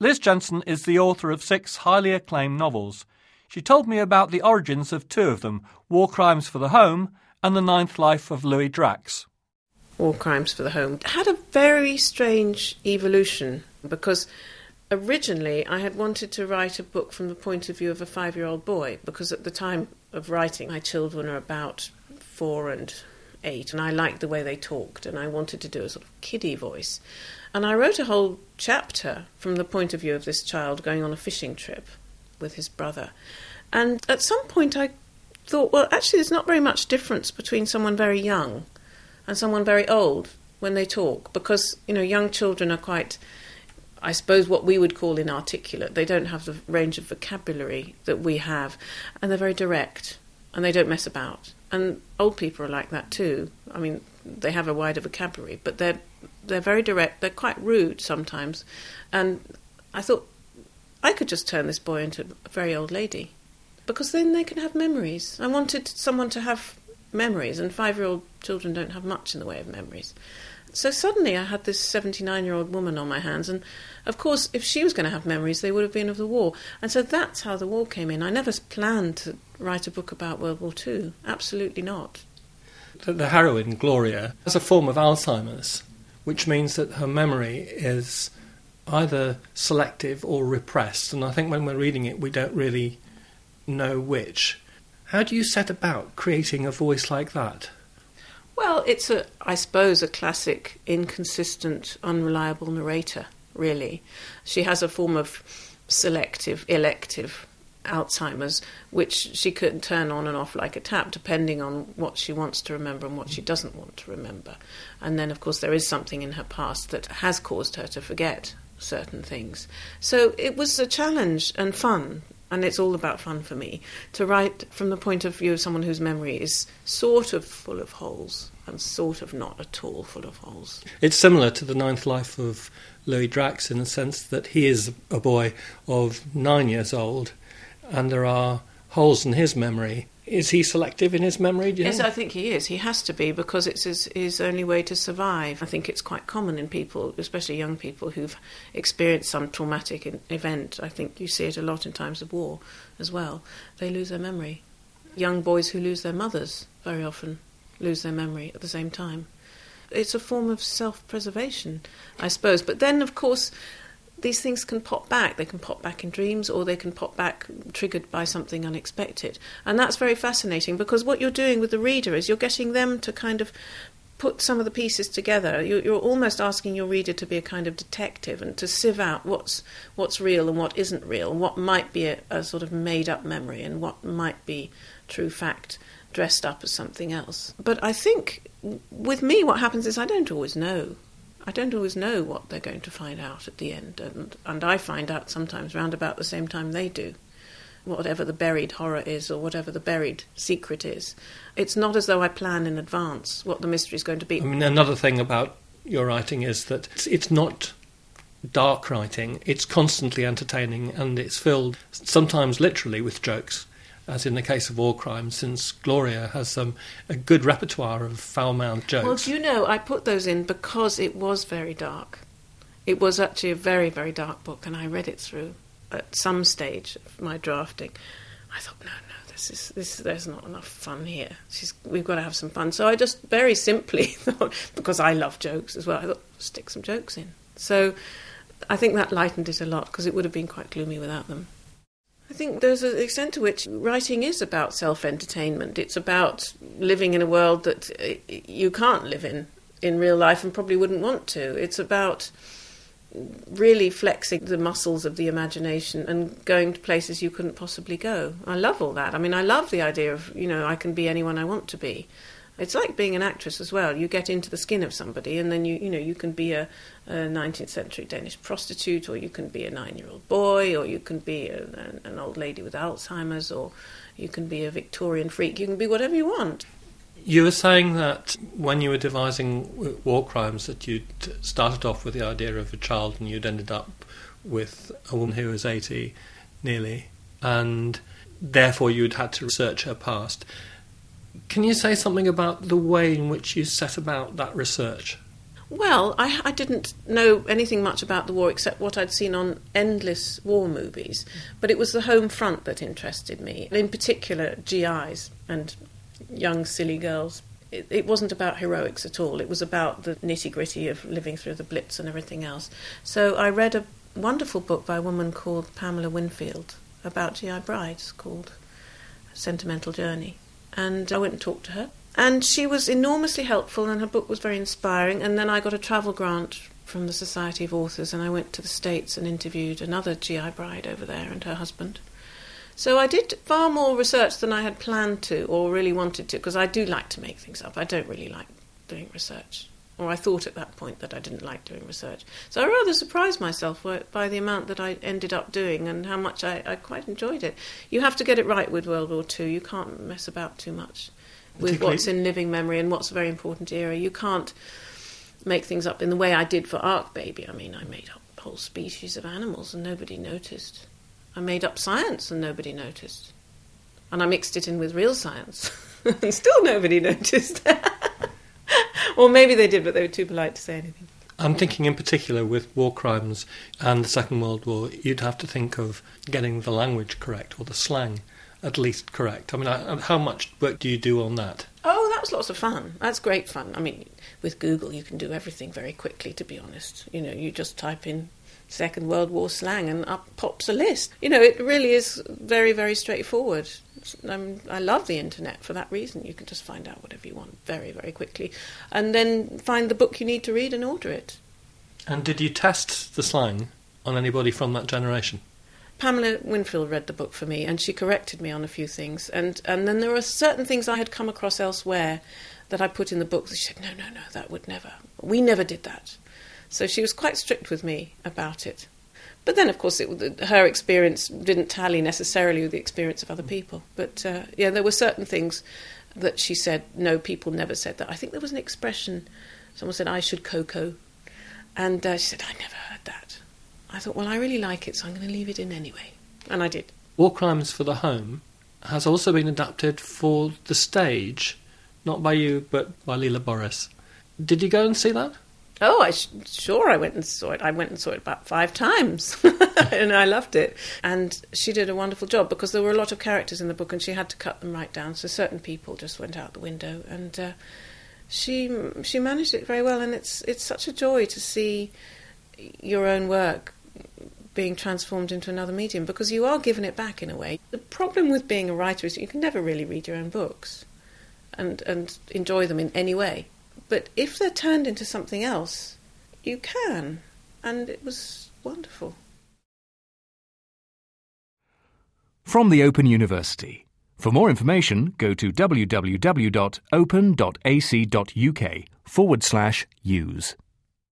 Liz Jensen is the author of six highly acclaimed novels. She told me about the origins of two of them War Crimes for the Home and The Ninth Life of Louis Drax. War Crimes for the Home had a very strange evolution because originally I had wanted to write a book from the point of view of a five year old boy because at the time of writing, my children are about four and eight, and I liked the way they talked, and I wanted to do a sort of kiddie voice. And I wrote a whole chapter from the point of view of this child going on a fishing trip with his brother. And at some point, I thought, well, actually, there's not very much difference between someone very young and someone very old when they talk, because, you know, young children are quite. I suppose what we would call inarticulate. They don't have the range of vocabulary that we have, and they're very direct, and they don't mess about. And old people are like that too. I mean, they have a wider vocabulary, but they're they're very direct. They're quite rude sometimes, and I thought I could just turn this boy into a very old lady, because then they can have memories. I wanted someone to have memories, and five-year-old children don't have much in the way of memories. So suddenly I had this 79 year old woman on my hands, and of course, if she was going to have memories, they would have been of the war. And so that's how the war came in. I never planned to write a book about World War II. Absolutely not. The, the heroine, Gloria, has a form of Alzheimer's, which means that her memory is either selective or repressed. And I think when we're reading it, we don't really know which. How do you set about creating a voice like that? Well, it's a, I suppose, a classic inconsistent, unreliable narrator. Really, she has a form of selective, elective Alzheimer's, which she can turn on and off like a tap, depending on what she wants to remember and what she doesn't want to remember. And then, of course, there is something in her past that has caused her to forget certain things. So it was a challenge and fun and it's all about fun for me to write from the point of view of someone whose memory is sort of full of holes and sort of not at all full of holes. It's similar to the ninth life of Louis Drax in the sense that he is a boy of nine years old and there are holes in his memory is he selective in his memory? yes, think? I think he is. He has to be because it's his, his only way to survive. I think it's quite common in people, especially young people who've experienced some traumatic event. I think you see it a lot in times of war as well. They lose their memory. Young boys who lose their mothers very often lose their memory at the same time. It's a form of self preservation, I suppose. But then, of course, these things can pop back. They can pop back in dreams or they can pop back triggered by something unexpected. And that's very fascinating because what you're doing with the reader is you're getting them to kind of put some of the pieces together. You're, you're almost asking your reader to be a kind of detective and to sieve out what's what's real and what isn't real, what might be a, a sort of made up memory and what might be true fact dressed up as something else. But I think with me, what happens is I don't always know. I don't always know what they're going to find out at the end, and, and I find out sometimes round about the same time they do. Whatever the buried horror is, or whatever the buried secret is, it's not as though I plan in advance what the mystery is going to be. I mean, another thing about your writing is that it's, it's not dark writing; it's constantly entertaining, and it's filled sometimes literally with jokes as in the case of War Crimes, since Gloria has um, a good repertoire of foul mouthed jokes. Well, do you know, I put those in because it was very dark. It was actually a very, very dark book, and I read it through at some stage of my drafting. I thought, no, no, this is this. There's not enough fun here. She's, we've got to have some fun. So I just very simply thought, because I love jokes as well, I thought stick some jokes in. So I think that lightened it a lot because it would have been quite gloomy without them. I think there's an extent to which writing is about self entertainment. It's about living in a world that uh, you can't live in in real life and probably wouldn't want to. It's about really flexing the muscles of the imagination and going to places you couldn't possibly go. I love all that. I mean, I love the idea of, you know, I can be anyone I want to be. It's like being an actress as well. You get into the skin of somebody, and then you you know you can be a, a 19th century Danish prostitute, or you can be a nine-year-old boy, or you can be a, an old lady with Alzheimer's, or you can be a Victorian freak. You can be whatever you want. You were saying that when you were devising war crimes, that you'd started off with the idea of a child, and you'd ended up with a woman who was 80 nearly, and therefore you'd had to research her past. Can you say something about the way in which you set about that research? Well, I, I, didn't know anything much about the war except what I'd seen on endless war movies. But it was the home front that interested me, in particular GIs and young, silly girls. It, it wasn't about heroics at all, it was about the nitty gritty of living through the Blitz and everything else. So I read a wonderful book by a woman called Pamela Winfield about GI brides called Sentimental Journey. And I went and talked to her and she was enormously helpful, and her book was very inspiring. And then I got a travel grant from the Society of Authors, and I went to the States and interviewed another GI bride over there and her husband. So I did far more research than I had planned to or really wanted to, because I do like to make things up. I don't really like doing research. Or I thought at that point that I didn't like doing research. So I rather surprised myself by the amount that I ended up doing and how much I, I quite enjoyed it. You have to get it right with World War II. You can't mess about too much with what's in living memory and what's a very important era. You can't make things up in the way I did for Ark Baby. I mean, I made up whole species of animals and nobody noticed. I made up science and nobody noticed. And I mixed it in with real science and still nobody noticed. or maybe they did, but they were too polite to say anything. I'm thinking in particular with war crimes and the Second World War, you'd have to think of getting the language correct or the slang at least correct. I mean, how much work do you do on that? Oh, that was lots of fun. That's great fun. I mean, with Google, you can do everything very quickly, to be honest. You know, you just type in Second World War slang and up pops a list. You know, it really is very, very straightforward. Um, I love the internet for that reason. You can just find out whatever you want very, very quickly. And then find the book you need to read and order it. And did you test the slang on anybody from that generation? Pamela Winfield read the book for me, and she corrected me on a few things. And and then there were certain things I had come across elsewhere that I put in the book. She said, "No, no, no, that would never. We never did that." So she was quite strict with me about it. But then, of course, it, her experience didn't tally necessarily with the experience of other people. But uh, yeah, there were certain things that she said, "No, people never said that." I think there was an expression. Someone said, "I should cocoa," and uh, she said, "I never heard that." I thought, well, I really like it, so I'm going to leave it in anyway. And I did. War Crimes for the Home has also been adapted for the stage, not by you, but by Leila Boris. Did you go and see that? Oh, I sh- sure I went and saw it. I went and saw it about five times, and I loved it. And she did a wonderful job because there were a lot of characters in the book, and she had to cut them right down. So certain people just went out the window, and uh, she she managed it very well. And it's it's such a joy to see your own work being transformed into another medium because you are giving it back in a way. The problem with being a writer is you can never really read your own books and, and enjoy them in any way. But if they're turned into something else, you can. And it was wonderful. From the Open University. For more information, go to www.open.ac.uk forward slash use.